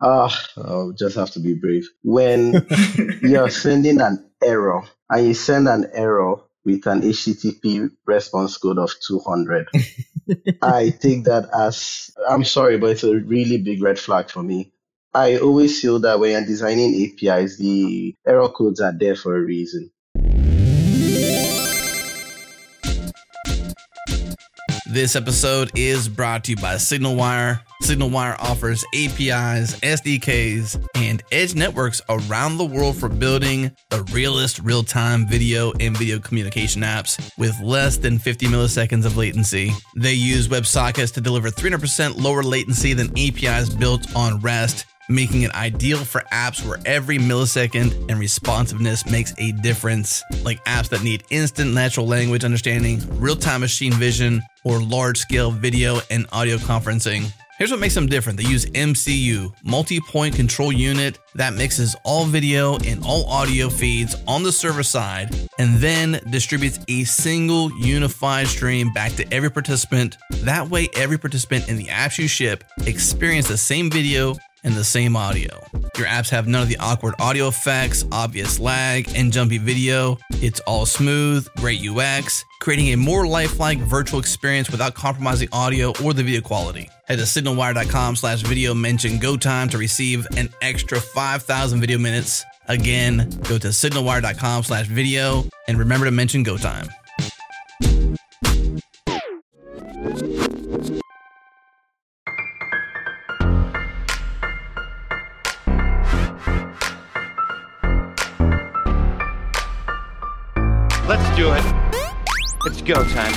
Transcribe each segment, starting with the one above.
Ah, I'll just have to be brave. When you're sending an error and you send an error with an HTTP response code of 200, I take that as, I'm sorry, but it's a really big red flag for me. I always feel that when you're designing APIs, the error codes are there for a reason. This episode is brought to you by SignalWire. SignalWire offers APIs, SDKs, and edge networks around the world for building the realest real time video and video communication apps with less than 50 milliseconds of latency. They use WebSockets to deliver 300% lower latency than APIs built on REST making it ideal for apps where every millisecond and responsiveness makes a difference, like apps that need instant natural language understanding, real time machine vision, or large scale video and audio conferencing. Here's what makes them different. They use MCU, multi point control unit, that mixes all video and all audio feeds on the server side and then distributes a single unified stream back to every participant. That way, every participant in the apps you ship experience the same video and the same audio. Your apps have none of the awkward audio effects, obvious lag, and jumpy video. It's all smooth, great UX, creating a more lifelike virtual experience without compromising audio or the video quality. Head to signalwire.com slash video mention go time to receive an extra 5,000 video minutes. Again, go to signalwire.com slash video and remember to mention go time. Go time.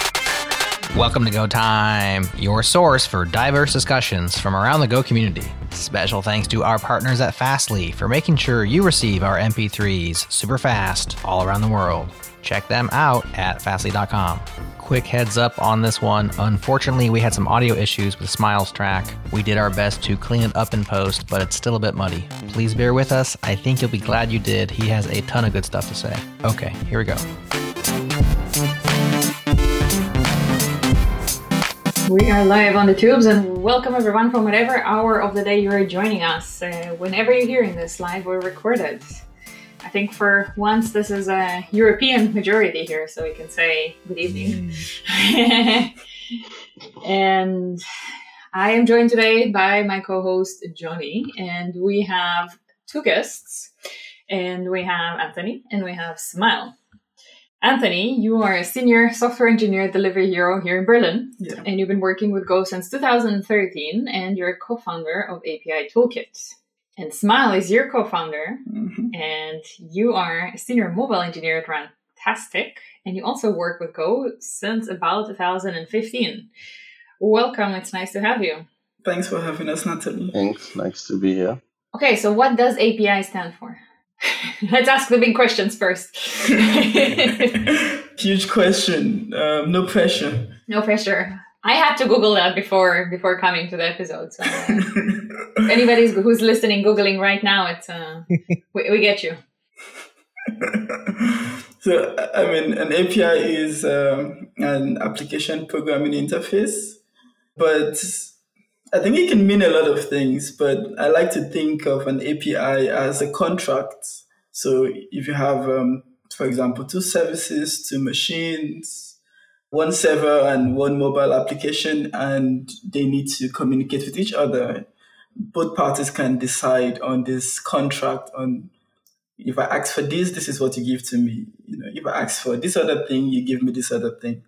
Welcome to Go Time, your source for diverse discussions from around the Go community. Special thanks to our partners at Fastly for making sure you receive our MP3s super fast all around the world. Check them out at fastly.com. Quick heads up on this one. Unfortunately, we had some audio issues with Smiles track. We did our best to clean it up in post, but it's still a bit muddy. Please bear with us. I think you'll be glad you did. He has a ton of good stuff to say. Okay, here we go. We are live on the tubes and welcome everyone from whatever hour of the day you are joining us. Uh, whenever you're hearing this live or recorded. I think for once this is a European majority here, so we can say good evening. and I am joined today by my co host Johnny, and we have two guests. And we have Anthony and we have Smile. Anthony, you are a senior software engineer at Delivery Hero here in Berlin, Yeah. and you've been working with Go since 2013, and you're a co-founder of API Toolkit. And Smile is your co-founder, Mhm. and you are a senior mobile engineer at Runtastic, and you also work with Go since about 2015. Welcome, it's nice to have you. Thanks for having us, Natalie. Thanks. Nice to be here. Okay, so what does API stand for? Let's ask the big questions first. Huge question. Um, no pressure. no pressure. I had to Google that before before coming to the episode. So uh, if anybody's who's listening, googling right now, it's uh, we, we get you. so, I mean, an API is um, an application programming interface, but I think it can mean a lot of things. But I like to think of an API as a contract. So, if you have, um, for example, two services, two machines, one server and one mobile application, and they need to communicate with each other, both parties can decide on this contract on if I ask for this, this is what you give to me. You know, if I ask for this other thing, you give me this other thing.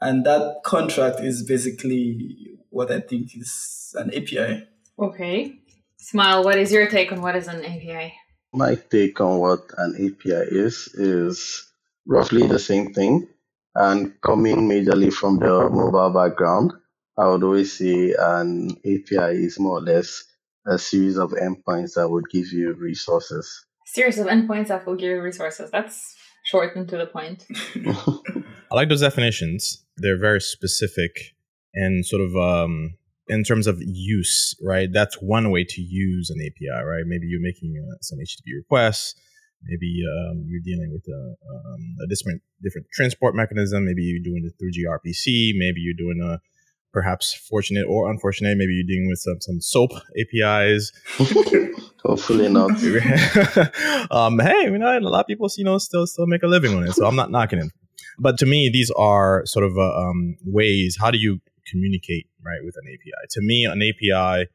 And that contract is basically what I think is an API. Okay. Smile. What is your take on what is an API? My take on what an API is is roughly the same thing. And coming majorly from the mobile background, I would always say an API is more or less a series of endpoints that would give you resources. Series of endpoints that will give you resources. That's short and to the point. I like those definitions. They're very specific and sort of um, in terms of use, right? That's one way to use an API, right? Maybe you're making uh, some HTTP requests. Maybe um, you're dealing with a, um, a different different transport mechanism. Maybe you're doing it through gRPC. Maybe you're doing a perhaps fortunate or unfortunate. Maybe you're dealing with some, some SOAP APIs. Hopefully not. um, hey, you know, a lot of people, you know, still still make a living on it. So I'm not knocking it. But to me, these are sort of uh, um, ways. How do you communicate right with an API? To me, an API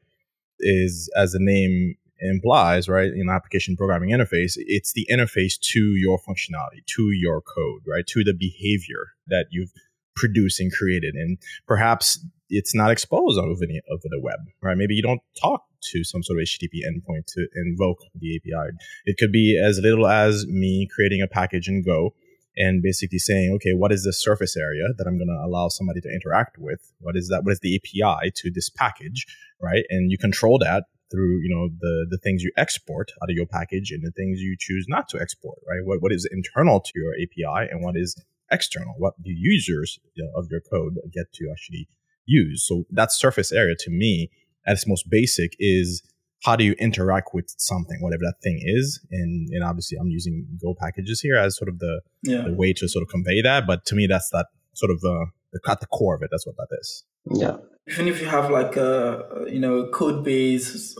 is, as the name implies, right, in application programming interface, it's the interface to your functionality, to your code, right, to the behavior that you've produced and created. And perhaps it's not exposed over the, over the web, right? Maybe you don't talk to some sort of HTTP endpoint to invoke the API. It could be as little as me creating a package in Go and basically saying, okay, what is the surface area that I'm going to allow somebody to interact with? What is that? What is the API to this package, right? And you control that through, you know, the the things you export out of your package and the things you choose not to export, right? What what is internal to your API and what is external? What do users you know, of your code get to actually use? So that surface area to me, at its most basic, is how do you interact with something, whatever that thing is? And and obviously, I'm using Go packages here as sort of the, yeah. the way to sort of convey that. But to me, that's that sort of uh, the at the core of it. That's what that is. Yeah. Even if you have like a you know a code base,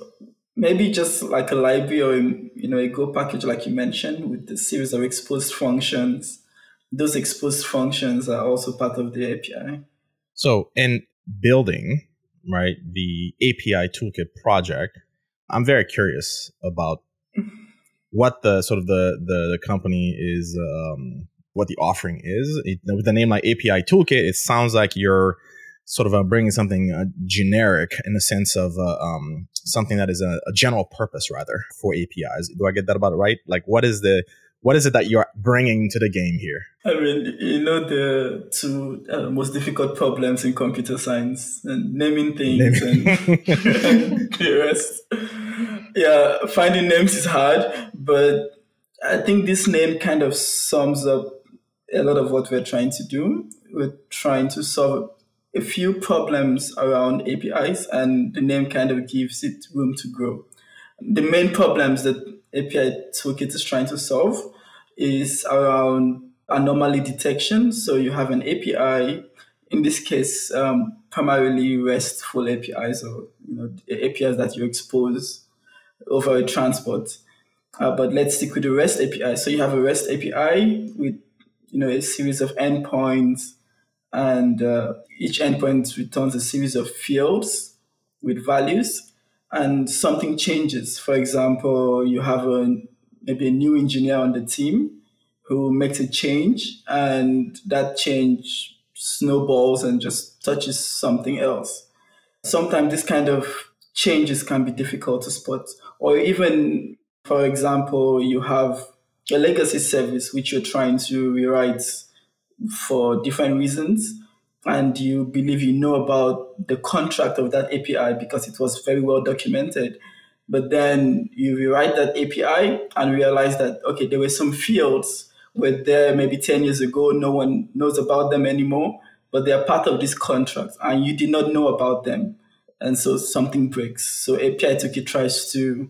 maybe just like a library or you know a Go package like you mentioned with the series of exposed functions. Those exposed functions are also part of the API. So in building right the API toolkit project I'm very curious about what the sort of the the, the company is um, what the offering is. It, with the name like API Toolkit, it sounds like you're sort of uh, bringing something uh, generic in the sense of uh, um, something that is a, a, general purpose rather for APIs. Do I get that about it right? Like, what is the what is it that you're bringing to the game here? I mean, you know, the two uh, most difficult problems in computer science and naming things naming. And, and the rest. Yeah, finding names is hard, but I think this name kind of sums up a lot of what we're trying to do. We're trying to solve a few problems around APIs, and the name kind of gives it room to grow. The main problems that API Toolkit is trying to solve is around anomaly detection. So you have an API, in this case, um, primarily RESTful APIs or you know APIs that you expose over a transport. Uh, but let's stick with the REST API. So you have a REST API with you know a series of endpoints, and uh, each endpoint returns a series of fields with values, and something changes. For example, you have a maybe a new engineer on the team who makes a change and that change snowballs and just touches something else. Sometimes this kind of changes can be difficult to spot. Or even, for example, you have a legacy service which you're trying to rewrite for different reasons and you believe you know about the contract of that API because it was very well documented but then you rewrite that API and realize that, okay, there were some fields were there maybe 10 years ago, no one knows about them anymore, but they are part of this contract and you did not know about them. And so something breaks. So API Toolkit tries to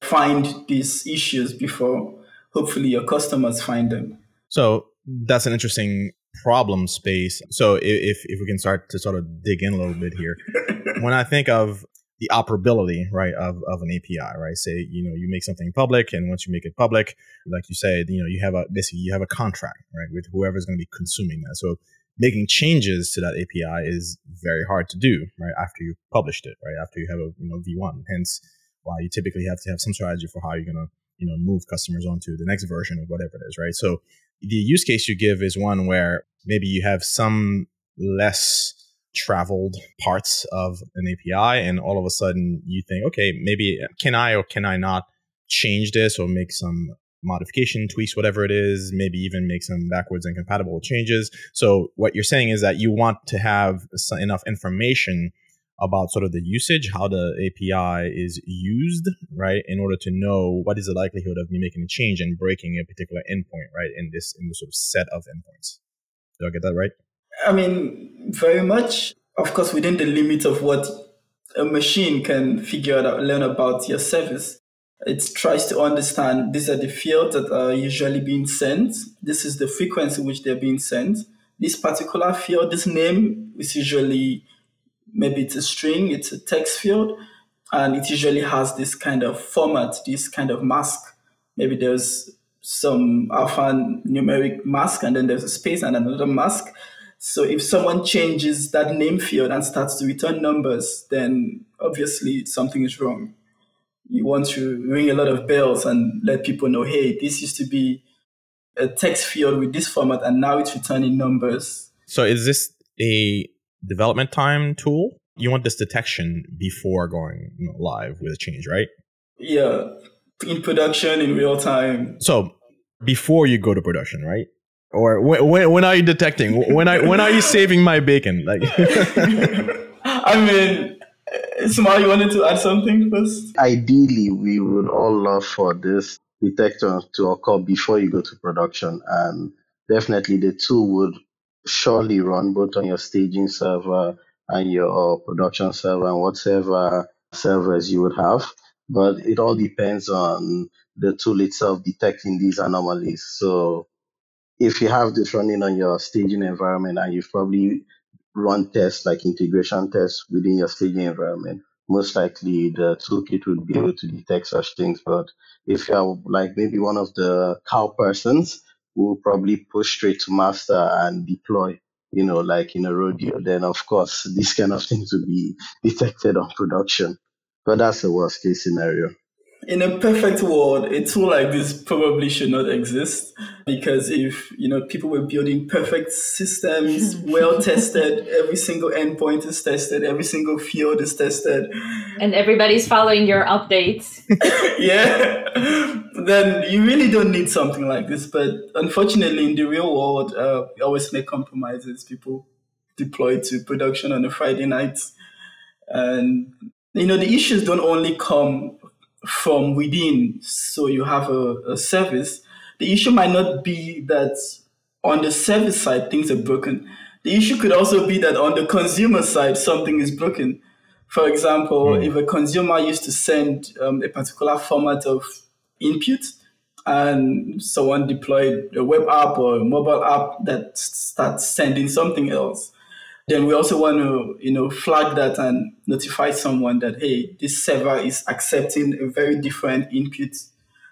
find these issues before hopefully your customers find them. So that's an interesting problem space. So if, if we can start to sort of dig in a little bit here, when I think of the operability, right, of, of an API, right? Say, you know, you make something public and once you make it public, like you said, you know, you have a, basically you have a contract, right, with whoever's going to be consuming that. So making changes to that API is very hard to do, right, after you've published it, right, after you have a, you know, V1. Hence why you typically have to have some strategy for how you're going to, you know, move customers onto the next version of whatever it is, right? So the use case you give is one where maybe you have some less traveled parts of an API, and all of a sudden you think, okay, maybe can I or can I not change this or make some modification, tweaks, whatever it is, maybe even make some backwards and compatible changes. So what you're saying is that you want to have enough information about sort of the usage, how the API is used, right, in order to know what is the likelihood of me making a change and breaking a particular endpoint, right, in this in the sort of set of endpoints. Do I get that right? I mean, very much, of course, within the limit of what a machine can figure out, learn about your service. It tries to understand these are the fields that are usually being sent. This is the frequency which they're being sent. This particular field, this name is usually maybe it's a string, it's a text field, and it usually has this kind of format, this kind of mask. Maybe there's some alphanumeric mask, and then there's a space and another mask. So if someone changes that name field and starts to return numbers, then obviously something is wrong. You want to ring a lot of bells and let people know, hey, this used to be a text field with this format, and now it's returning numbers. So is this a development time tool? You want this detection before going live with a change, right? Yeah, in production in real time. So before you go to production, right? Or when, when, when are you detecting? When I when are you saving my bacon? Like, I mean, Smile, you wanted to add something first? Ideally, we would all love for this detector to occur before you go to production, and definitely the tool would surely run both on your staging server and your production server and whatever servers you would have. But it all depends on the tool itself detecting these anomalies. So if you have this running on your staging environment and you've probably run tests like integration tests within your staging environment, most likely the toolkit would be able to detect such things. But if you're like maybe one of the cow persons who will probably push straight to master and deploy, you know, like in a rodeo, then of course these kind of things will be detected on production. But that's the worst case scenario in a perfect world, a tool like this probably should not exist because if you know people were building perfect systems, well tested, every single endpoint is tested, every single field is tested, and everybody's following your updates. yeah, then you really don't need something like this. But unfortunately, in the real world, uh, we always make compromises. People deploy to production on a Friday night, and you know the issues don't only come from within. So you have a, a service. The issue might not be that on the service side things are broken. The issue could also be that on the consumer side something is broken. For example, mm. if a consumer used to send um, a particular format of input and someone deployed a web app or a mobile app that starts sending something else, then we also want to you know flag that and notify someone that hey this server is accepting a very different input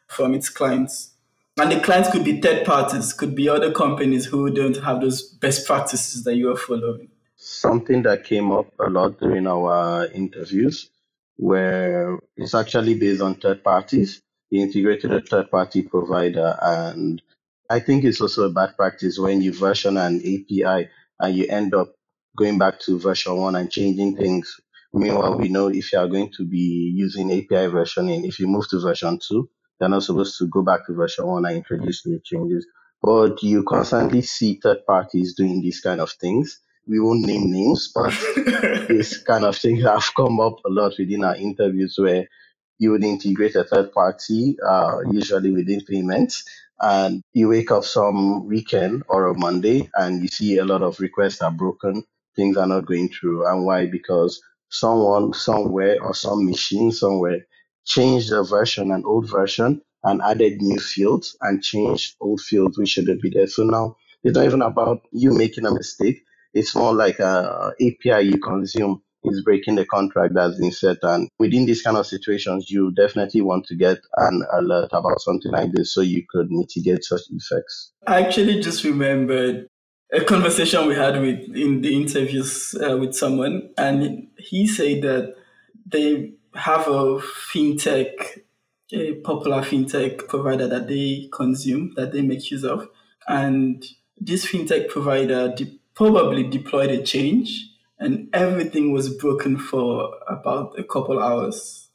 from its clients. And the clients could be third parties could be other companies who don't have those best practices that you are following. Something that came up a lot during our interviews where it's actually based on third parties he integrated a third party provider. And i think it's also a bad practice when you version an api and you end up going back to version one and changing things. Meanwhile, we know if you are going to be using API versioning, if you move to version two, you're not supposed to go back to version one and introduce new changes. But you constantly see third parties doing these kind of things. We won't name names, but these kind of things have come up a lot within our interviews where you would integrate a third party, uh, usually within payments, and you wake up some weekend or a Monday and you see a lot of requests are broken things are not going through. And why? Because someone somewhere or some machine somewhere changed the version, an old version, and added new fields and changed old fields which shouldn't be there. So now it's not even about you making a mistake. It's more like a API you consume is breaking the contract that's been set. And within these kind of situations, you definitely want to get an alert about something like this so you could mitigate such effects. I actually just remembered a conversation we had with in the interviews uh, with someone, and he said that they have a fintech, a popular fintech provider that they consume, that they make use of, and this fintech provider de- probably deployed a change, and everything was broken for about a couple hours.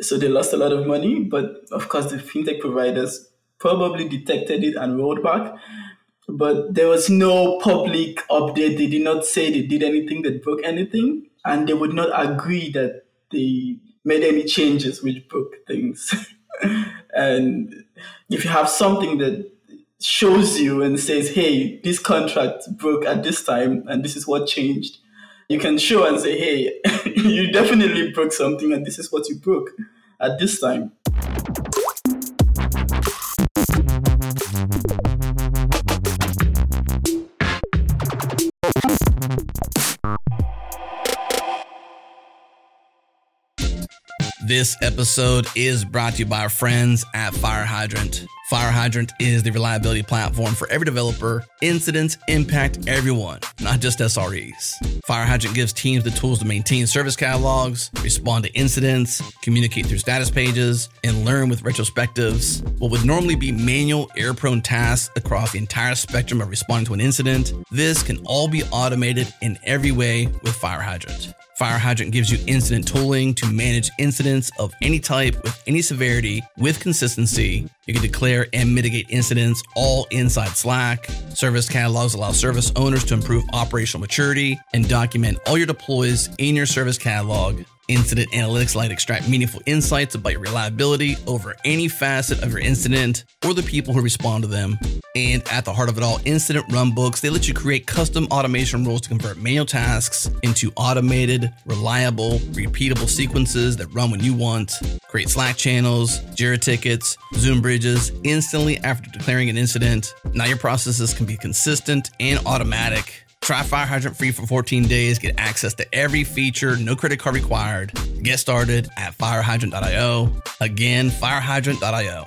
So they lost a lot of money, but of course the fintech providers probably detected it and rolled back but there was no public update. They did not say they did anything that broke anything, and they would not agree that they made any changes which broke things. and if you have something that shows you and says, hey, this contract broke at this time and this is what changed, you can show and say, hey, you definitely broke something and this is what you broke at this time. This episode is brought to you by our friends at Fire Hydrant. Fire Hydrant is the reliability platform for every developer. Incidents impact everyone, not just SREs. Fire Hydrant gives teams the tools to maintain service catalogs, respond to incidents, communicate through status pages, and learn with retrospectives. What would normally be manual, error prone tasks across the entire spectrum of responding to an incident, this can all be automated in every way with Fire Hydrant. Fire Hydrant gives you incident tooling to manage incidents of any type with any severity with consistency. You can declare and mitigate incidents all inside Slack. Service catalogs allow service owners to improve operational maturity and document all your deploys in your service catalog. Incident analytics let extract meaningful insights about your reliability over any facet of your incident or the people who respond to them. And at the heart of it all, incident runbooks, they let you create custom automation rules to convert manual tasks into automated, reliable, repeatable sequences that run when you want. Create Slack channels, Jira tickets, Zoom bridges instantly after declaring an incident. Now your processes can be consistent and automatic. Try Fire Hydrant free for 14 days. Get access to every feature, no credit card required. Get started at firehydrant.io. Again, firehydrant.io.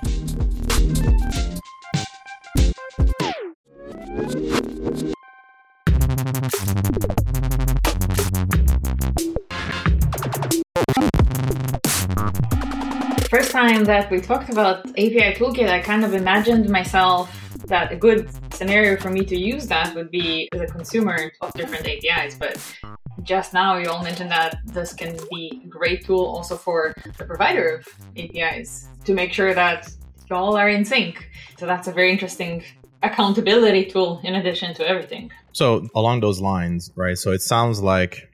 First time that we talked about API Toolkit, I kind of imagined myself that a good scenario for me to use that would be as a consumer of different APIs. But just now, you all mentioned that this can be a great tool also for the provider of APIs to make sure that you all are in sync. So that's a very interesting accountability tool in addition to everything. So along those lines, right? So it sounds like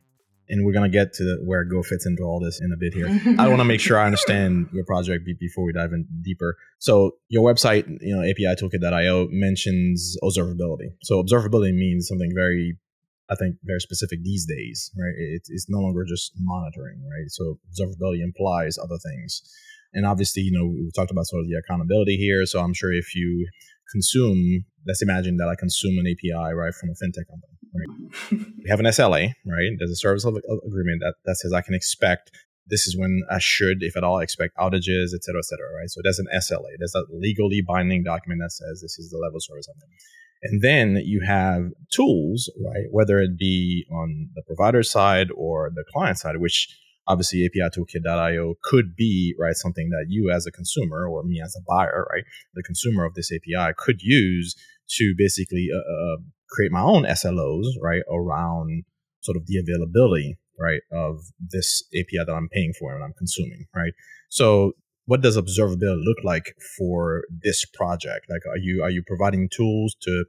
and we're going to get to where Go fits into all this in a bit here. I want to make sure I understand your project before we dive in deeper. So your website, you know, API mentions observability. So observability means something very, I think, very specific these days, right? it's no longer just monitoring, right? So observability implies other things. And obviously, you know, we talked about sort of the accountability here. So I'm sure if you consume, let's imagine that I consume an API, right, from a fintech company right? we have an SLA, right? There's a service level agreement that, that says I can expect this is when I should, if at all, expect outages, et cetera, et cetera, right? So there's an SLA. There's a legally binding document that says this is the level of service I'm in. And then you have tools, right? Whether it be on the provider side or the client side, which obviously API Toolkit.io could be, right, something that you as a consumer or me as a buyer, right, the consumer of this API could use to basically uh, uh create my own SLOs, right, around sort of the availability, right, of this API that I'm paying for and I'm consuming, right? So what does observability look like for this project? Like, are you are you providing tools to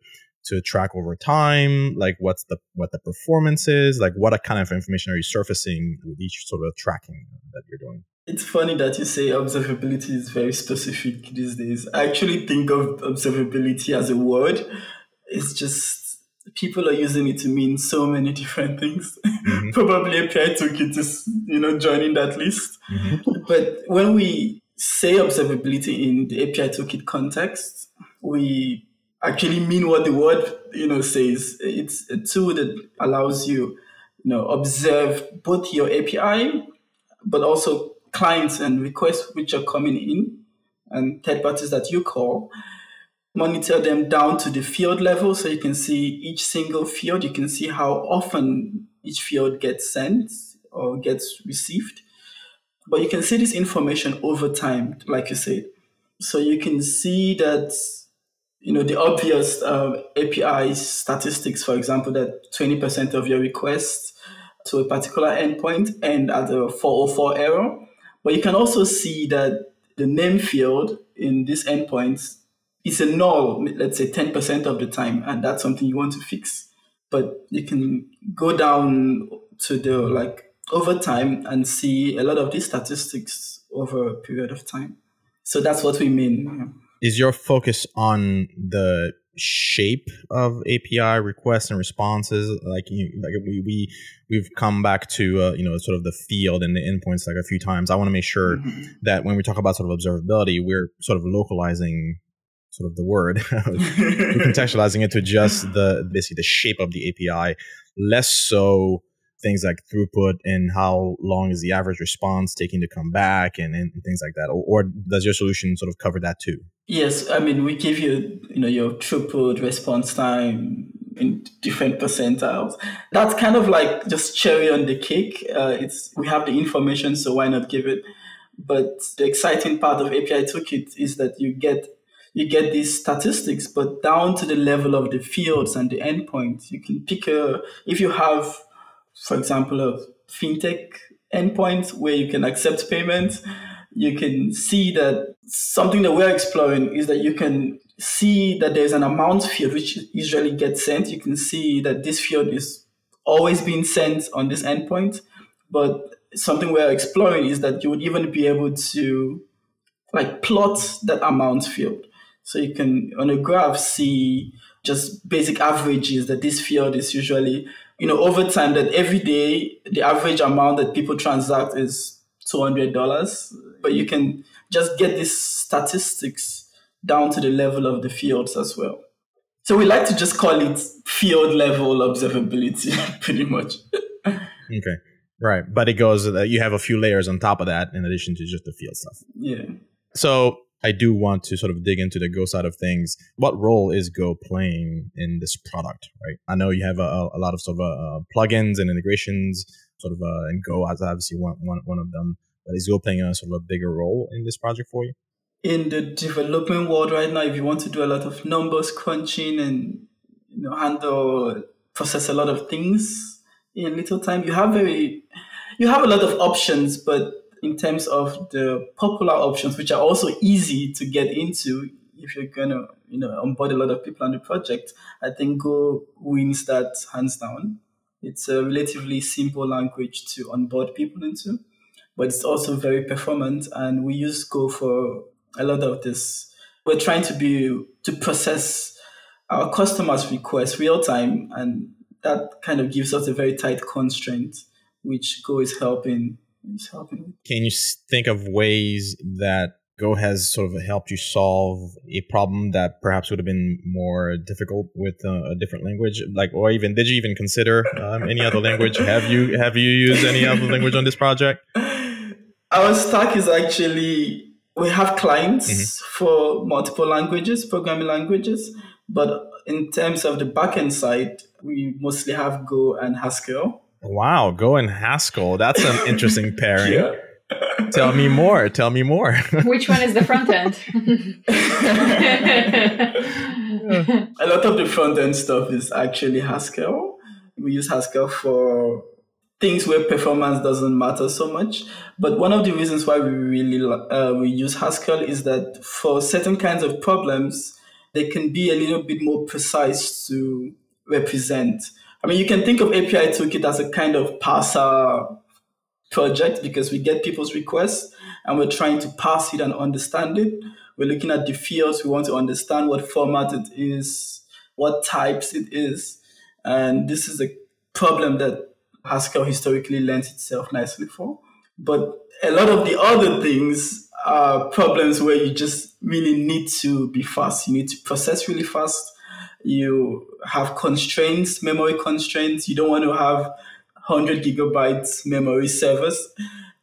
to track over time? Like, what's the what the performance is? Like, what kind of information are you surfacing with each sort of tracking that you're doing? It's funny that you say observability is very specific these days. I actually think of observability as a word. It's just people are using it to mean so many different things. Mm-hmm. Probably API Toolkit is, you know, joining that list. Mm-hmm. But when we say observability in the API Toolkit context, we actually mean what the word, you know, says. It's a tool that allows you, you know, observe both your API, but also clients and requests which are coming in and third parties that you call monitor them down to the field level so you can see each single field. You can see how often each field gets sent or gets received. But you can see this information over time, like you said. So you can see that, you know, the obvious uh, API statistics, for example, that 20% of your requests to a particular endpoint end at a 404 error. But you can also see that the name field in these endpoints is a null, let's say 10% of the time, and that's something you want to fix. But you can go down to the like over time and see a lot of these statistics over a period of time. So that's what we mean. Is your focus on the shape of API requests and responses? Like, you, like we, we we've come back to uh, you know sort of the field and the endpoints like a few times. I want to make sure mm-hmm. that when we talk about sort of observability, we're sort of localizing sort of the word, contextualizing it to just the basically the shape of the API, less so things like throughput and how long is the average response taking to come back and, and things like that? Or, or does your solution sort of cover that too? Yes, I mean we give you you know your throughput response time in different percentiles. That's kind of like just cherry on the cake. Uh, it's we have the information, so why not give it? But the exciting part of API Toolkit is that you get you get these statistics, but down to the level of the fields and the endpoints. You can pick a if you have, for example, a fintech endpoint where you can accept payments. You can see that something that we're exploring is that you can see that there's an amount field which usually gets sent. You can see that this field is always being sent on this endpoint. But something we're exploring is that you would even be able to like plot that amount field. So you can on a graph see just basic averages that this field is usually, you know, over time that every day the average amount that people transact is two hundred dollars. But you can just get these statistics down to the level of the fields as well. So we like to just call it field level observability, pretty much. okay. Right. But it goes, uh, you have a few layers on top of that in addition to just the field stuff. Yeah. So I do want to sort of dig into the Go side of things. What role is Go playing in this product, right? I know you have a, a lot of sort of uh, plugins and integrations, sort of, uh, and Go as obviously one, one, one of them. But is Go playing a sort of a bigger role in this project for you? In the development world right now, if you want to do a lot of numbers crunching and you know handle process a lot of things in little time, you have very you have a lot of options, but in terms of the popular options, which are also easy to get into if you're gonna, you know, onboard a lot of people on the project, I think Go wins that hands down. It's a relatively simple language to onboard people into, but it's also very performant, and we use Go for a lot of this. We're trying to be to process our customers' requests real time, and that kind of gives us a very tight constraint, which Go is helping. Can you think of ways that Go has sort of helped you solve a problem that perhaps would have been more difficult with uh, a different language? Like, or even did you even consider um, any other language? Have you have you used any other language on this project? Our stack is actually we have clients mm-hmm. for multiple languages, programming languages, but in terms of the backend side, we mostly have Go and Haskell. Wow, Go and Haskell. That's an interesting pairing. Yeah. Tell me more. Tell me more. Which one is the front end? a lot of the front end stuff is actually Haskell. We use Haskell for things where performance doesn't matter so much. But one of the reasons why we really uh, we use Haskell is that for certain kinds of problems, they can be a little bit more precise to represent. I mean, you can think of API Toolkit as a kind of parser project because we get people's requests and we're trying to parse it and understand it. We're looking at the fields. We want to understand what format it is, what types it is. And this is a problem that Haskell historically lends itself nicely for. But a lot of the other things are problems where you just really need to be fast. You need to process really fast. You have constraints, memory constraints. You don't want to have 100 gigabytes memory servers.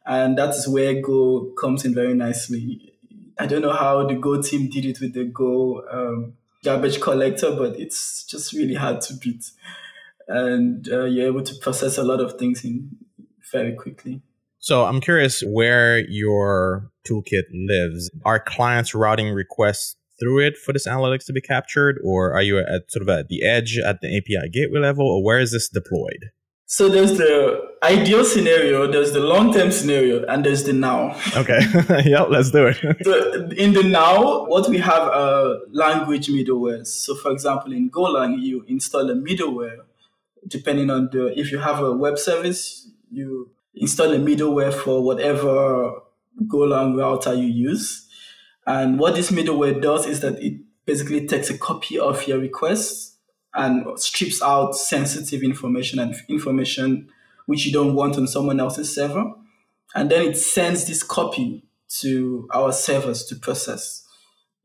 And that is where Go comes in very nicely. I don't know how the Go team did it with the Go um, garbage collector, but it's just really hard to beat. And uh, you're able to process a lot of things in very quickly. So I'm curious where your toolkit lives. Are clients routing requests through it for this analytics to be captured, or are you at sort of at the edge at the API gateway level, or where is this deployed? So there's the ideal scenario, there's the long term scenario, and there's the now. Okay. yeah, let's do it. so in the now, what we have are language middleware. So for example, in Golang, you install a middleware. Depending on the, if you have a web service, you install a middleware for whatever Golang router you use. And what this middleware does is that it basically takes a copy of your request and strips out sensitive information and information which you don't want on someone else's server. And then it sends this copy to our servers to process.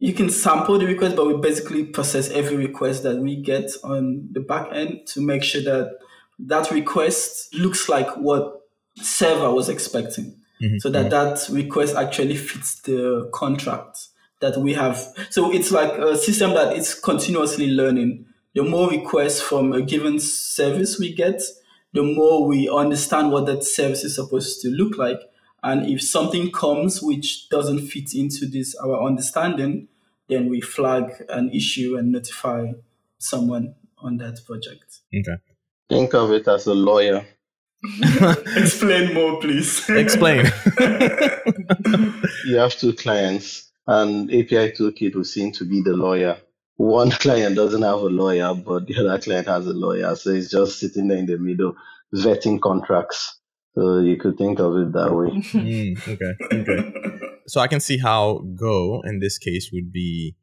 You can sample the request, but we basically process every request that we get on the back end to make sure that that request looks like what server was expecting. Mhm. So that that request actually fits the contract that we have. So it's like a system that is continuously learning. The more requests from a given service we get, the more we understand what that service is supposed to look like. And if something comes which doesn't fit into this our understanding, then we flag an issue and notify someone on that project. Okay. Think of it as a lawyer. Explain more, please. Explain. You have two clients, and API Toolkit will seem to be the lawyer. One client doesn't have a lawyer, but the other client has a lawyer. So it's just sitting there in the middle, vetting contracts. So you could think of it that way. Mm, okay. Okay. So I can see how Go in this case would be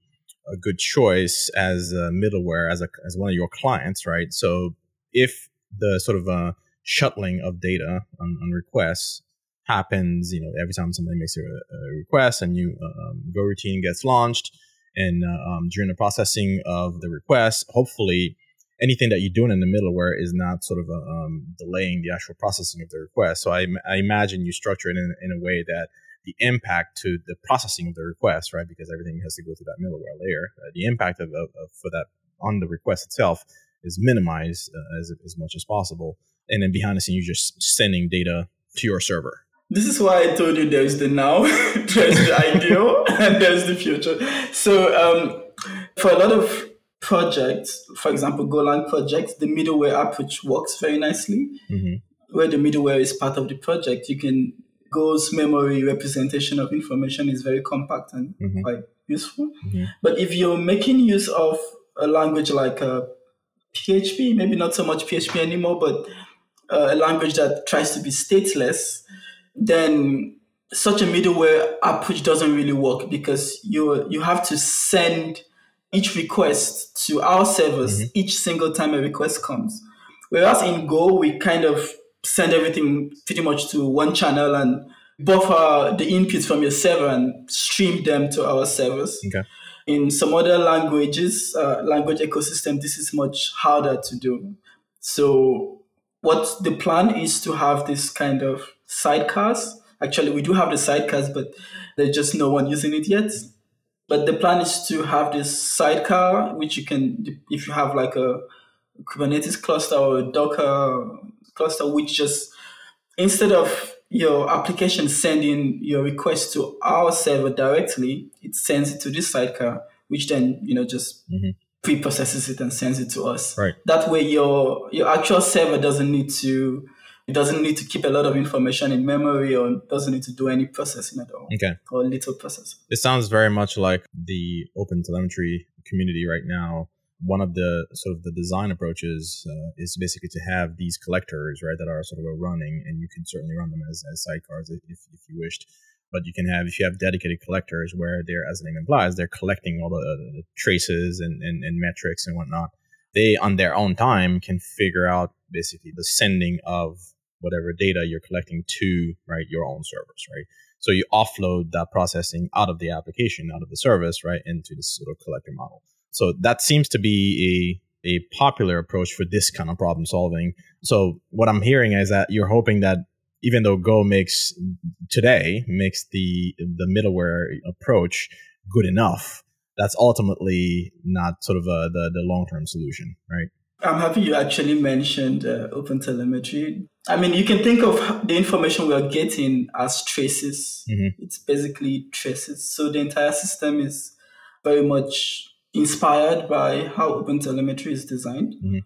a good choice as a middleware as a as one of your clients, right? So if the sort of uh, shuttling of data on, on requests happens, you know, every time somebody makes a, a request, a new um, goroutine gets launched, and uh, um, during the processing of the request, hopefully anything that you're doing in the middleware is not sort of uh, um, delaying the actual processing of the request. So I, I imagine you structure it in, in a way that the impact to the processing of the request, right? Because everything has to go through that middleware layer. Uh, the impact of, of, of for that on the request itself is minimized uh, as as much as possible. And then behind the scene, you're just sending data to your server. This is why I told you there's the now, there's the ideal, and there's the future. So um, for a lot of projects, for example, Golang projects, the middleware approach works very nicely. hmm Where the middleware is part of the project, you can Go's memory representation of information is very compact and Mhm. quite useful. Mhm. But if you're making use of a language like uh, PHP, maybe not so much PHP anymore, but uh, a language that tries to be stateless, then such a middleware approach doesn't really work because you you have to send each request to our servers each single time a request comes. Whereas in Go, we kind of send everything pretty much to one channel and buffer the inputs from your server and stream them to our servers. Okay. In some other languages, uh, language ecosystem, this is much harder to do. So what the plan is to have this kind of sidecars. Actually, we do have the sidecars, but there's just no one using it yet. But the plan is to have this sidecar, which you can, if you have like a Kubernetes cluster or a Docker cluster, which just instead of your application sending your request to our server directly, it sends it to this sidecar, which then you know just Mhm. Pre-processes it and sends it to us. Right. That way, your your actual server doesn't need to it doesn't need to keep a lot of information in memory or doesn't need to do any processing at all Okay. or little processing. It sounds very much like the OpenTelemetry community right now. One of the sort of the design approaches uh, is basically to have these collectors, right, that are sort of running, and you can certainly run them as, as sidecars if, if you wished. But you can have, if you have dedicated collectors where they're, as the name implies, they're collecting all the, uh, the traces and, and, and metrics and whatnot. They, on their own time, can figure out basically the sending of whatever data you're collecting to, right, your own servers, right? So you offload that processing out of the application, out of the service, right, into this sort of collector model. So that seems to be a a popular approach for this kind of problem solving. So what I'm hearing is that you're hoping that even though Go makes today makes the the middleware approach good enough, that's ultimately not sort of a, the the long term solution, right? I'm happy you actually mentioned uh, OpenTelemetry. I mean, you can think of the information we are getting as traces. Mhm. It's basically traces. So the entire system is very much inspired by how OpenTelemetry is designed. Mhm.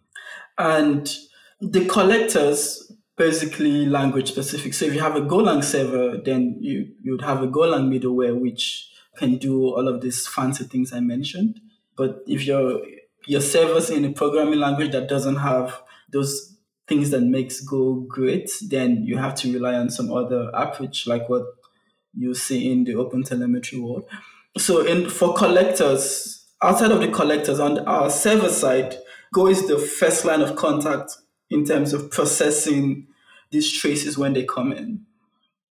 And the collectors basically language specific. So if you have a Golang server, then you, you would have a Golang middleware which can do all of these fancy things I mentioned. But if your your server's in a programming language that doesn't have those things that makes Go great, then you have to rely on some other approach like what you see in the OpenTelemetry world. So in for collectors, outside of the collectors on our server side, Go is the first line of contact in terms of processing these traces when they come in.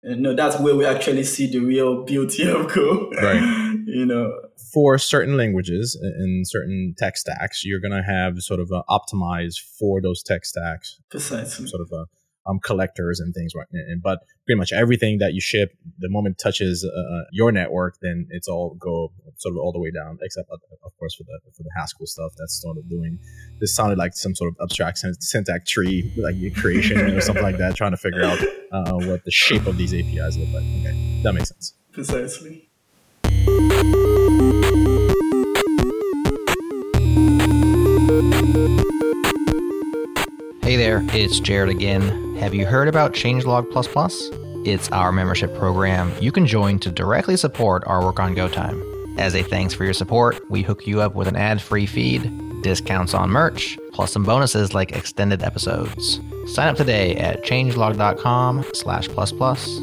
And no, that's where we actually see the real beauty of Go. Right. you know. For certain languages and certain tech stacks, you're going to have sort of a optimized for those tech stacks. Precisely. Sort of a um, collectors and things, right? And, but pretty much everything that you ship, the moment it touches uh, uh, your network, then it's all go sort of all the way down, except uh, of course for the for the Haskell stuff that's sort of doing. This sounded like some sort of abstract syntax tree, like creation or something like that, trying to figure out uh, what the shape of these APIs look like. Okay, that makes sense. Precisely. Hey there, it's Jerod again. Have you heard about Changelog Plus Plus? It's our membership program you can join to directly support our work on GoTime. As a thanks for your support, we hook you up with an ad-free feed, discounts on merch, plus some bonuses like extended episodes. Sign up today at changelog.com slash plus plus.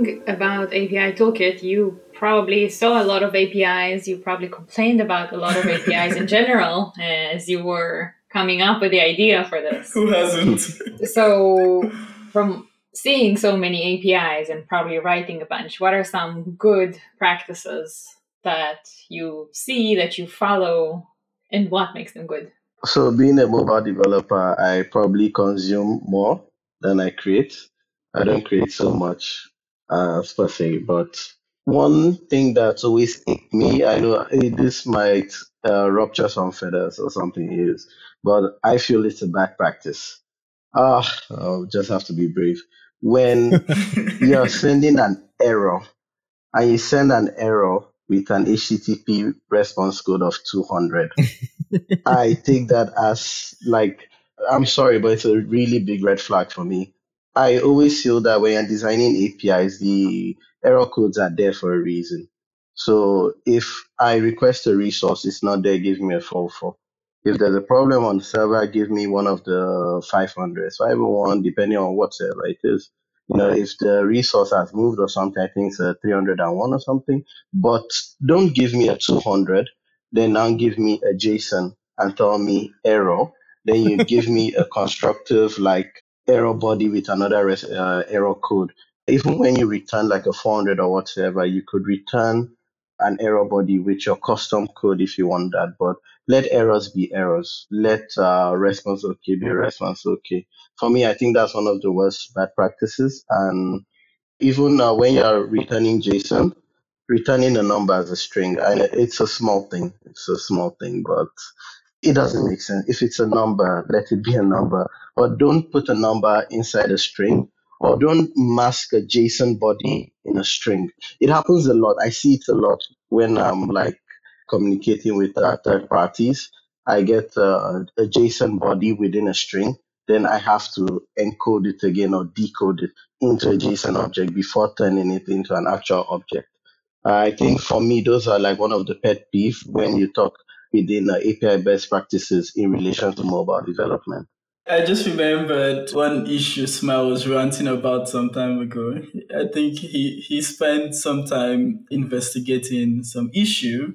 Talking about API Toolkit, you probably saw a lot of APIs. You probably complained about a lot of APIs in general as you were coming up with the idea for this. Who hasn't? so, from seeing so many APIs and probably writing a bunch, what are some good practices that you see, that you follow, and what makes them good? So, being a mobile developer, I probably consume more than I create. I don't create so much uh, per se. But one thing that's always hit me, I know this might uh, rupture some feathers or something is, but I feel it's a bad practice. Ah, I'll just have to be brave. When you're sending an error and you send an error with an HTTP response code of 200, I take that as like, I'm sorry, but it's a really big red flag for me. I always feel that when you're designing APIs, the error codes are there for a reason. So if I request a resource, it's not there, give me a 404. If there's a problem on the server, give me one of the 500s, 501, depending on what server it is. You know, if the resource has moved or something, I think it's a 301 or something. But don't give me a 200, then now give me a JSON and tell me error. Then you give me a constructive like error body with another res- uh, error code. Even when you return like a 400 or whatever, you could return an error body with your custom code if you want that. But let errors be errors. Let uh, response okay be response okay. For me, I think that's one of the worst bad practices. And even uh, when you're returning JSON, returning a number as a string, and it's a small thing. It's a small thing, but it doesn't make sense. If it's a number, let it be a number. But don't put a number inside a string or don't mask a JSON body in a string. It happens a lot. I see it a lot when I'm like communicating with uh, third parties. I get uh, a JSON body within a string. Then I have to encode it again or decode it into a JSON object before turning it into an actual object. I think for me, those are like one of the pet peeves when you talk within uh, API best practices in relation to mobile development. I just remembered one issue Smile was ranting about some time ago. I think he, he spent some time investigating some issue.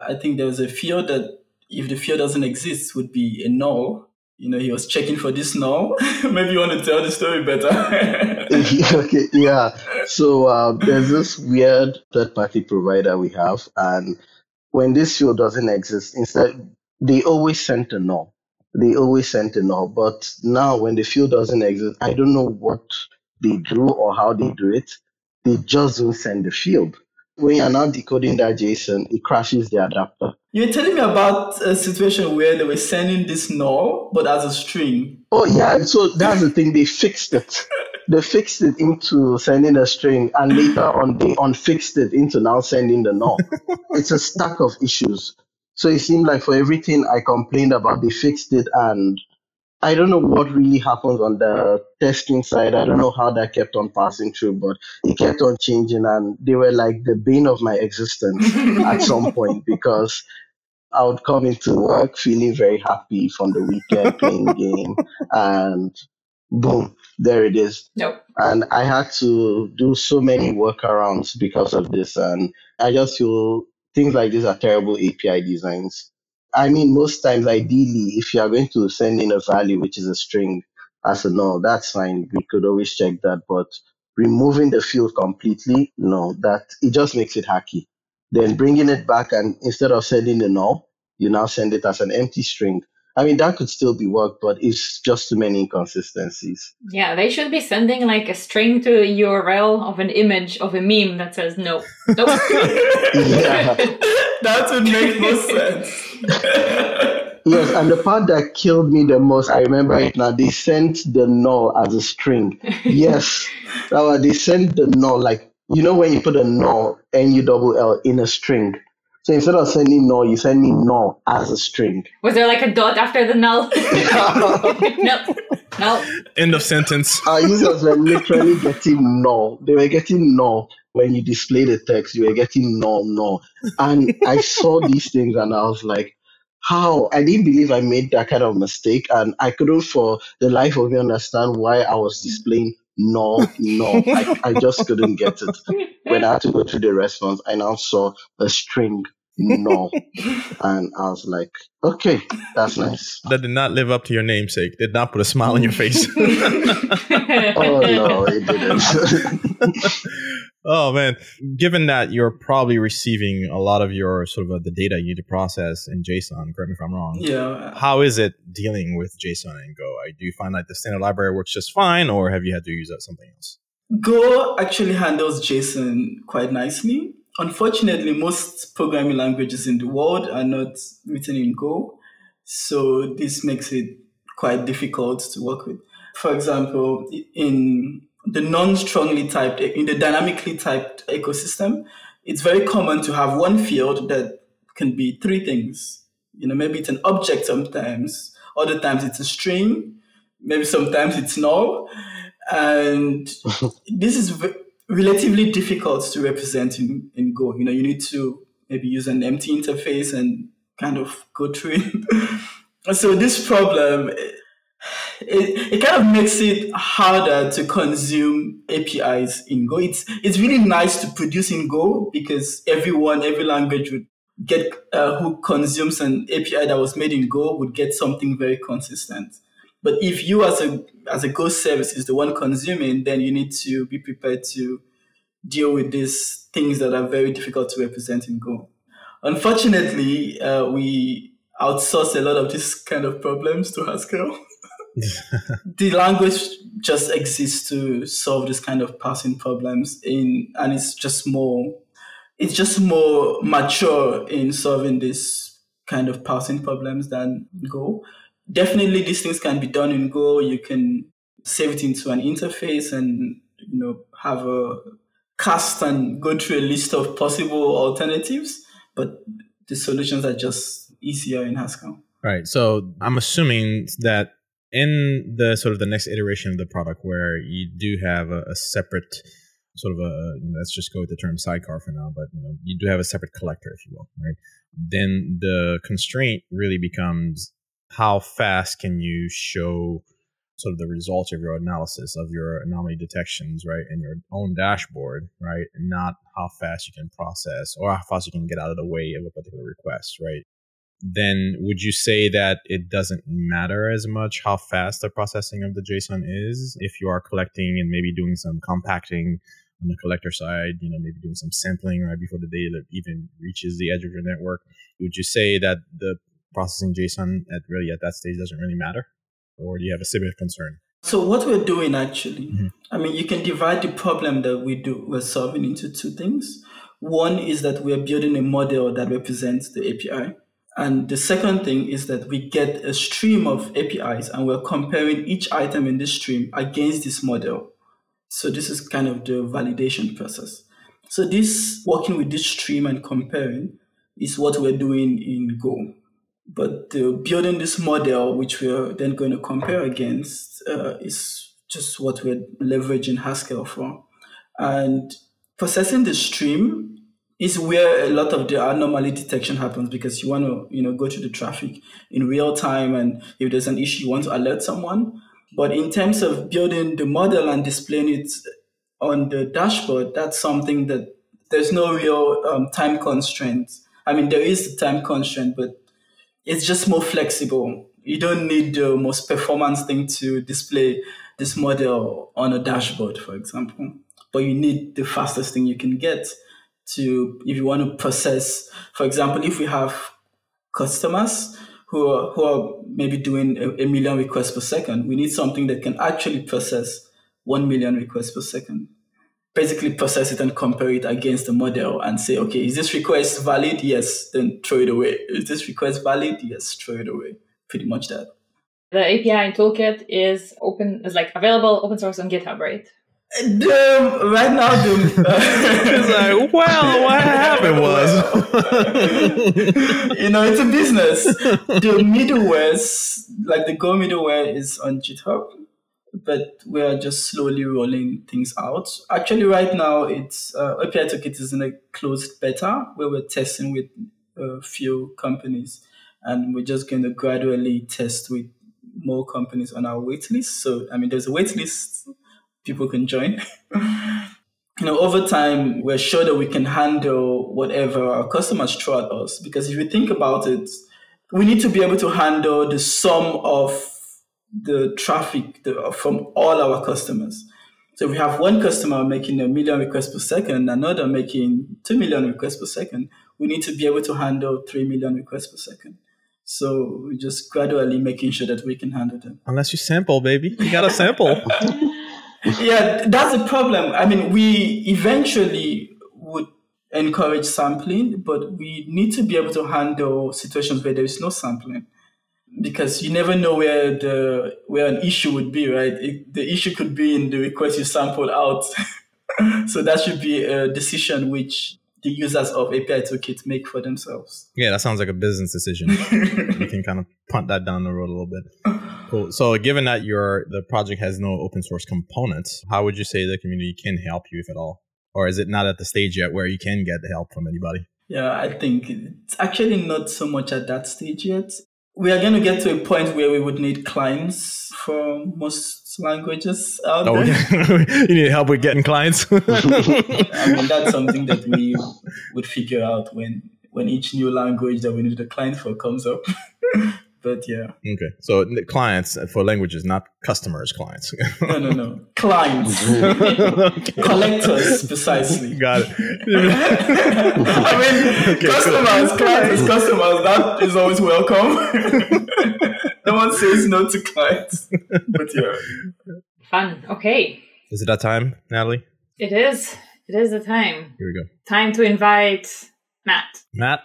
I think there was a field that if the field doesn't exist would be a null. You know, he was checking for this null. Maybe you want to tell the story better. okay, yeah. So uh, there's this weird third party provider we have, and when this field doesn't exist, instead they always send a null. They always send a null. But now when the field doesn't exist, I don't know what they do or how they do it. They just don't send the field. When you're now decoding that JSON, it crashes the adapter. You're telling me about a situation where they were sending this null, but as a string. Oh yeah, so that's the thing. They fixed it. They fixed it into sending a string and later on they unfixed it into now sending the null. it's a stack of issues. So it seemed like for everything I complained about, they fixed it and I don't know what really happens on the testing side. I don't know how that kept on passing through, but it kept on changing and they were like the bane of my existence at some point because I would come into work feeling very happy from the weekend playing game and boom, there it is. Nope. And I had to do so many workarounds because of this. And I just feel things like this are terrible API designs. I mean, most times, ideally, if you are going to send in a value, which is a string, as a null, that's fine. We could always check that. But removing the field completely, no, that it just makes it hacky. Then bringing it back and instead of sending the null, you now send it as an empty string. I mean, that could still be worked, but it's just too many inconsistencies. Yeah, they should be sending like a string to a URL of an image of a meme that says no. Nope. Yeah. that would make no sense. Yes, and the part that killed me the most, I remember it now. They sent the null as a string. Yes, they sent the null like you know when you put a null n u double l in a string. So instead of sending null, you send me null as a string. Was there like a dot after the null? no. No. End of sentence. Our users were literally getting null. They were getting null when you display the text. You were getting null, null. And I saw these things and I was like, how? I didn't believe I made that kind of mistake. And I couldn't for the life of me understand why I was displaying null, null. I, I just couldn't get it. When I had to go through the response, I now saw a string null. And I was like, okay, that's nice. That did not live up to your namesake. Did not put a smile on your face. Oh no, it didn't. oh man! Given that you're probably receiving a lot of your sort of uh, the data you need to process in JSON. Correct me if I'm wrong. yeah. How is it dealing with JSON and Go? Do you find like the standard library works just fine, or have you had to use uh, something else? Go actually handles JSON quite nicely. Unfortunately, most programming languages in the world are not written in Go. So this makes it quite difficult to work with. For example, in the non-strongly typed, in the dynamically typed ecosystem, it's very common to have one field that can be three things. You know, maybe it's an object sometimes, other times it's a string, maybe sometimes it's null. And this is v- relatively difficult to represent in, in Go. You know, you need to maybe use an empty interface and kind of go through it. so this problem, it, it kind of makes it harder to consume APIs in Go. It's, it's really nice to produce in Go because everyone, every language would get, uh, who consumes an API that was made in Go would get something very consistent. But if you as a as a Go service is the one consuming, then you need to be prepared to deal with these things that are very difficult to represent in Go. Unfortunately, uh, we outsource a lot of these kind of problems to Haskell. the language just exists to solve this kind of parsing problems in and it's just more it's just more mature in solving this kind of parsing problems than Go definitely these things can be done in Go. You can save it into an interface and you know have a cast and go through a list of possible alternatives. But the solutions are just easier in Haskell. Right. So I'm assuming that in the sort of the next iteration of the product, where you do have a, a separate sort of a you know, let's just go with the term sidecar for now, but you know you do have a separate collector, if you will, right? Then the constraint really becomes how fast can you show sort of the results of your analysis of your anomaly detections, right, in your own dashboard, right, and not how fast you can process or how fast you can get out of the way of a particular request, right? Then would you say that it doesn't matter as much how fast the processing of the JSON is if you are collecting and maybe doing some compacting on the collector side, you know, maybe doing some sampling right before the data even reaches the edge of your network? Would you say that the processing JSON at really at that stage doesn't really matter? Or do you have a similar concern? So what we're doing actually, mm-hmm. I mean, you can divide the problem that we do we're solving into two things. One is that we're building a model that represents the API. And the second thing is that we get a stream of APIs and we're comparing each item in this stream against this model. So this is kind of the validation process. So this working with this stream and comparing is what we're doing in Go. But building this model, which we're then going to compare against, uh, is just what we're leveraging Haskell for. And processing the stream is where a lot of the anomaly detection happens because you want to, you know, go to the traffic in real time, and if there's an issue, you want to alert someone. But in terms of building the model and displaying it on the dashboard, that's something that there's no real um, time constraint. I mean, there is a time constraint, but it's just more flexible. You don't need the most performance thing to display this model on a dashboard, for example. But you need the fastest thing you can get to, if you want to process, for example, if we have customers who are, who are maybe doing a, a million requests per second, we need something that can actually process 1 million requests per second basically process it and compare it against the model and say, okay, is this request valid? Yes, then throw it away. Is this request valid? Yes, throw it away. Pretty much that. The API toolkit is open, is like available open source on GitHub, right? The, um, right now, the, it's like, well, what happened was, you know, it's a business. The middleware, like the Go middleware, is on GitHub but we are just slowly rolling things out. Actually, right now, it's uh, API Toolkit is in a closed beta where we're testing with a few companies, and we're just going to gradually test with more companies on our waitlist. So, I mean, there's a waitlist people can join. you know, over time, we're sure that we can handle whatever our customers throw at us. Because if you think about it, we need to be able to handle the sum of the traffic the, from all our customers. So we have one customer making a million requests per second, another making 2 million requests per second. We need to be able to handle 3 million requests per second. So we're just gradually making sure that we can handle them. Unless you sample, baby. You got to sample. yeah, that's the problem. I mean, we eventually would encourage sampling, but we need to be able to handle situations where there is no sampling because you never know where the where an issue would be, right? It, the issue could be in the request you sample out. so that should be a decision which the users of API Toolkit make for themselves. Yeah, that sounds like a business decision. you can kind of punt that down the road a little bit. Cool. So, given that your the project has no open source components, how would you say the community can help you, if at all, or is it not at the stage yet where you can get the help from anybody? Yeah, I think it's actually not so much at that stage yet we are going to get to a point where we would need clients for most languages out oh, there. you need help with getting clients. I mean, that's something that we would figure out when when each new language that we need a client for comes up. but yeah. Okay. So clients uh, for languages, not customers, clients. no, no, no. Clients. okay. Collectors, precisely. Got it. I mean, okay, customers, cool. clients, customers, that is always welcome. no one says no to clients. But yeah. Fun. Okay. Is it that time, Natalie? It is. It is the time. Here we go. Time to invite Matt. Matt.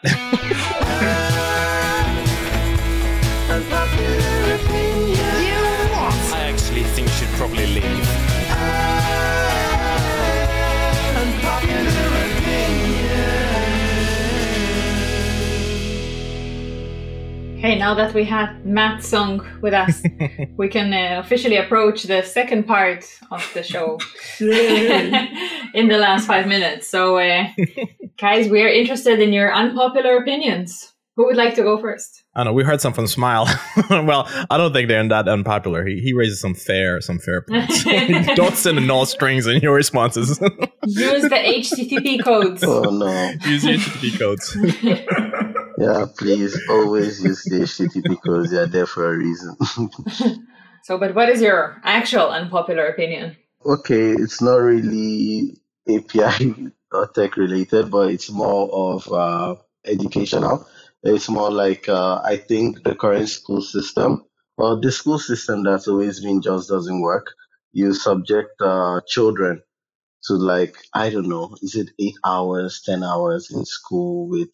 Okay, now that we had Matt Song with us, we can uh, officially approach the second part of the show in the last five minutes. So, uh, guys, we are interested in your unpopular opinions. Who would like to go first? I don't know. We heard some from Smile. well, I don't think they're that unpopular. He, he raises some fair some fair points. don't send a null strings in your responses. Use the HTTP codes. Oh no. Use the HTTP codes. Yeah, please always use the HTTP because They're there for a reason. so, but what is your actual unpopular opinion? Okay, it's not really API or tech related, but it's more of uh, educational it's more like uh, I think the current school system, or the school system that's always been just doesn't work. You subject uh, children to like I don't know, is it eight hours, ten hours in school with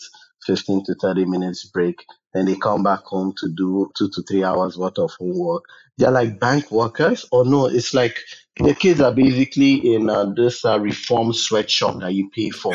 fifteen to thirty minutes break? Then they come back home to do two to three hours worth of homework. They're like bank workers, or no? It's like the kids are basically in uh, this uh, reform sweatshop that you pay for.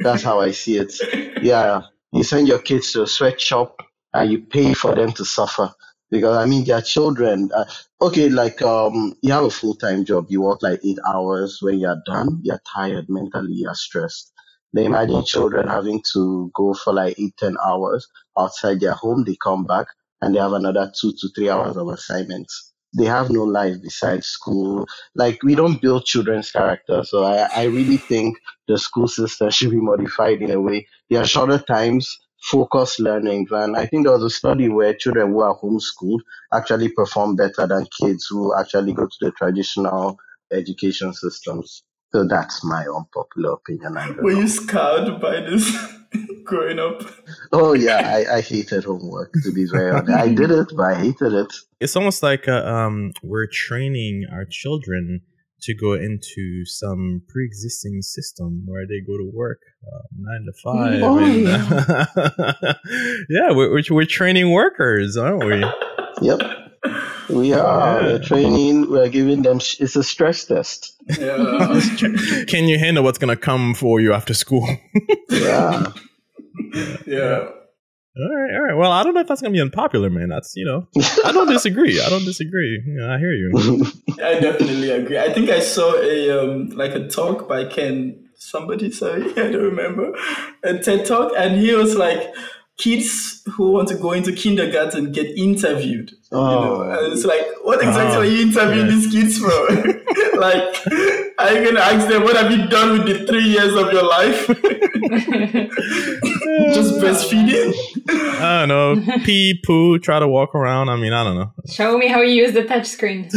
That's how I see it. Yeah, you send your kids to a sweatshop and you pay for them to suffer because I mean they're children. Uh, okay, like um, you have a full time job, you work like eight hours. When you're done, you're tired mentally, you're stressed. Then imagine children having to go for like eight, ten hours outside their home. They come back and they have another two to three hours of assignments. they have no life besides school. Like we don't build children's character. So I, I really think the school system should be modified in a way. There are shorter times, focused learning. And I think there was a study where children who are homeschooled actually perform better than kids who actually go to the traditional education systems. So that's my unpopular opinion. I Were know. you scarred by this growing up? Oh yeah, I, I hated homework to be very honest. I did it, but I hated it. It's almost like uh, um, we're training our children to go into some pre-existing system where they go to work uh, nine to five. Oh, and- yeah, we're, we're we're training workers, aren't we? Yep. We are Yeah. we're training. We're giving them. Sh- it's a stress test. Yeah. Can you handle what's gonna come for you after school? Yeah. yeah. All right, all right. Well, I don't know if that's gonna be unpopular, man. That's you know, I don't disagree. I don't disagree. Yeah, I hear you. I definitely agree. I think I saw a um like a talk by Ken somebody, sorry, I don't remember. A TED talk and he was like kids who want to go into kindergarten get interviewed. You know? Oh. And it's like, what exactly Oh, are you interviewing yeah. these kids for? like are you gonna ask them what have you done with the three years of your life? Just breastfeeding? I don't know. Pee, poo, try to walk around. I mean, I don't know. Show me how you use the touchscreen.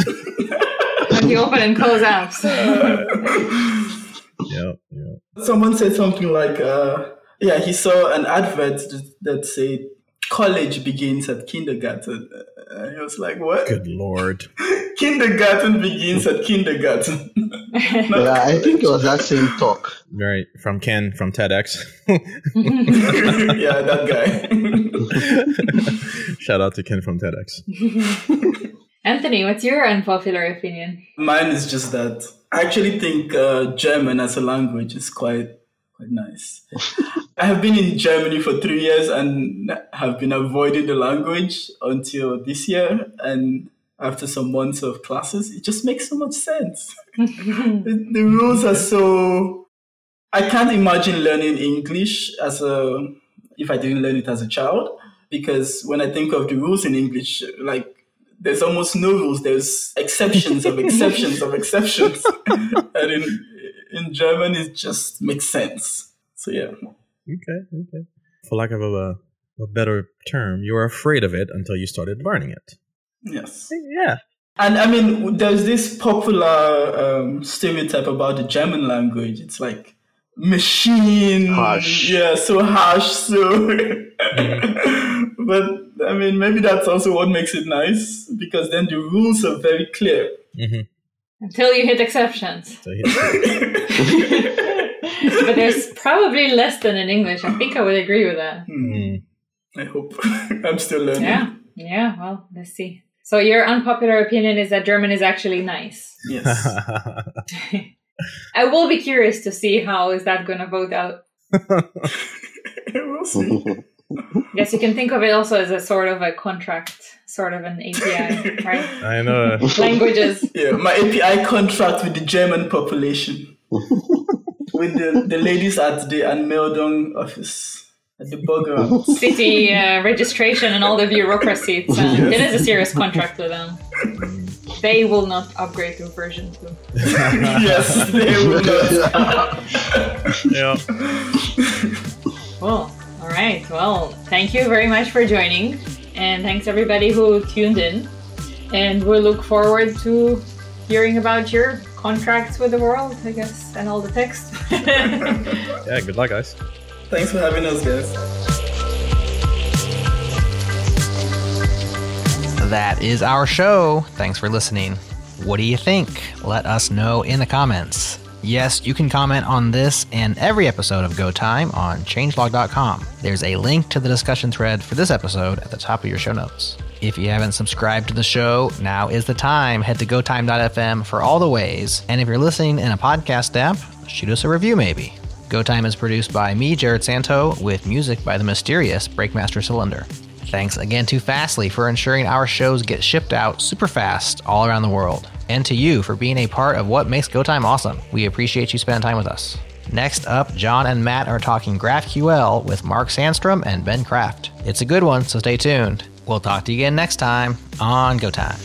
How you open and close apps. Yeah, yeah. Someone said something like, uh, yeah, he saw an advert that said college begins at kindergarten. Uh, he was like, what? Good lord. Kindergarten begins at kindergarten. Yeah, I think it was that same talk. Right from Ken from TEDx. yeah, that guy. Shout out to Ken from TEDx. Anthony, what's your unpopular opinion? Mine is just that I actually think uh, German as a language is quite quite nice. I have been in Germany for three years and have been avoiding the language until this year. And after some months of classes, it just makes so much sense. the, the rules are so. I can't imagine learning English as a if I didn't learn it as a child because when I think of the rules in English, like there's almost no rules. There's exceptions of exceptions of exceptions, and in in German it just makes sense. So yeah, Okay, okay. For lack of a, a better term, you were afraid of it until you started learning it. yes. Yeah. And I mean, there's this popular um, stereotype about the German language. It's like machine, Harsh. yeah, so harsh. So, but I mean, maybe that's also what makes it nice because then the rules are very clear. hmm Until you hit exceptions. So he, but there's probably less than in English. I think I would agree with that. Mm. I hope I'm still learning. Yeah. Yeah, well, let's see. So your unpopular opinion is that German is actually nice. Yes. I will be curious to see how is that going to vote out. we'll see. Yes, you can think of it also as a sort of a contract, sort of an API, right? I know. Languages. Yeah, my API contract with the German population. with the, the ladies at the Anmeldung office at the Burger. city uh, registration and all the bureaucracy. It's, uh, It is a serious contract with them. They will not upgrade to version 2. yes, they will not. Yeah. Cool. All right. Well, thank you very much for joining. And thanks everybody who tuned in. And we look forward to hearing about your contracts with the world, I guess, and all the text. Yeah. Good luck, guys. Thanks for having us, guys. That is our show. Thanks for listening. What do you think? Let us know in the comments. Yes, you can comment on this and every episode of Go Time on changelog.com. There's a link to the discussion thread for this episode at the top of your show notes. If you haven't subscribed to the show, now is the time. Head to gotime.fm for all the ways. And if you're listening in a podcast app, shoot us a review maybe. Go Time is produced by me, Jerod Santo, with music by the mysterious Breakmaster Cylinder. Thanks again to Fastly for ensuring our shows get shipped out super fast all around the world. And to you for being a part of what makes Go Time awesome. We appreciate you spending time with us. Next up, Jon and Matt are talking GraphQL with Mark Sandstrom and Ben Kraft. It's a good one, so stay tuned. We'll talk to you again next time on Go Time.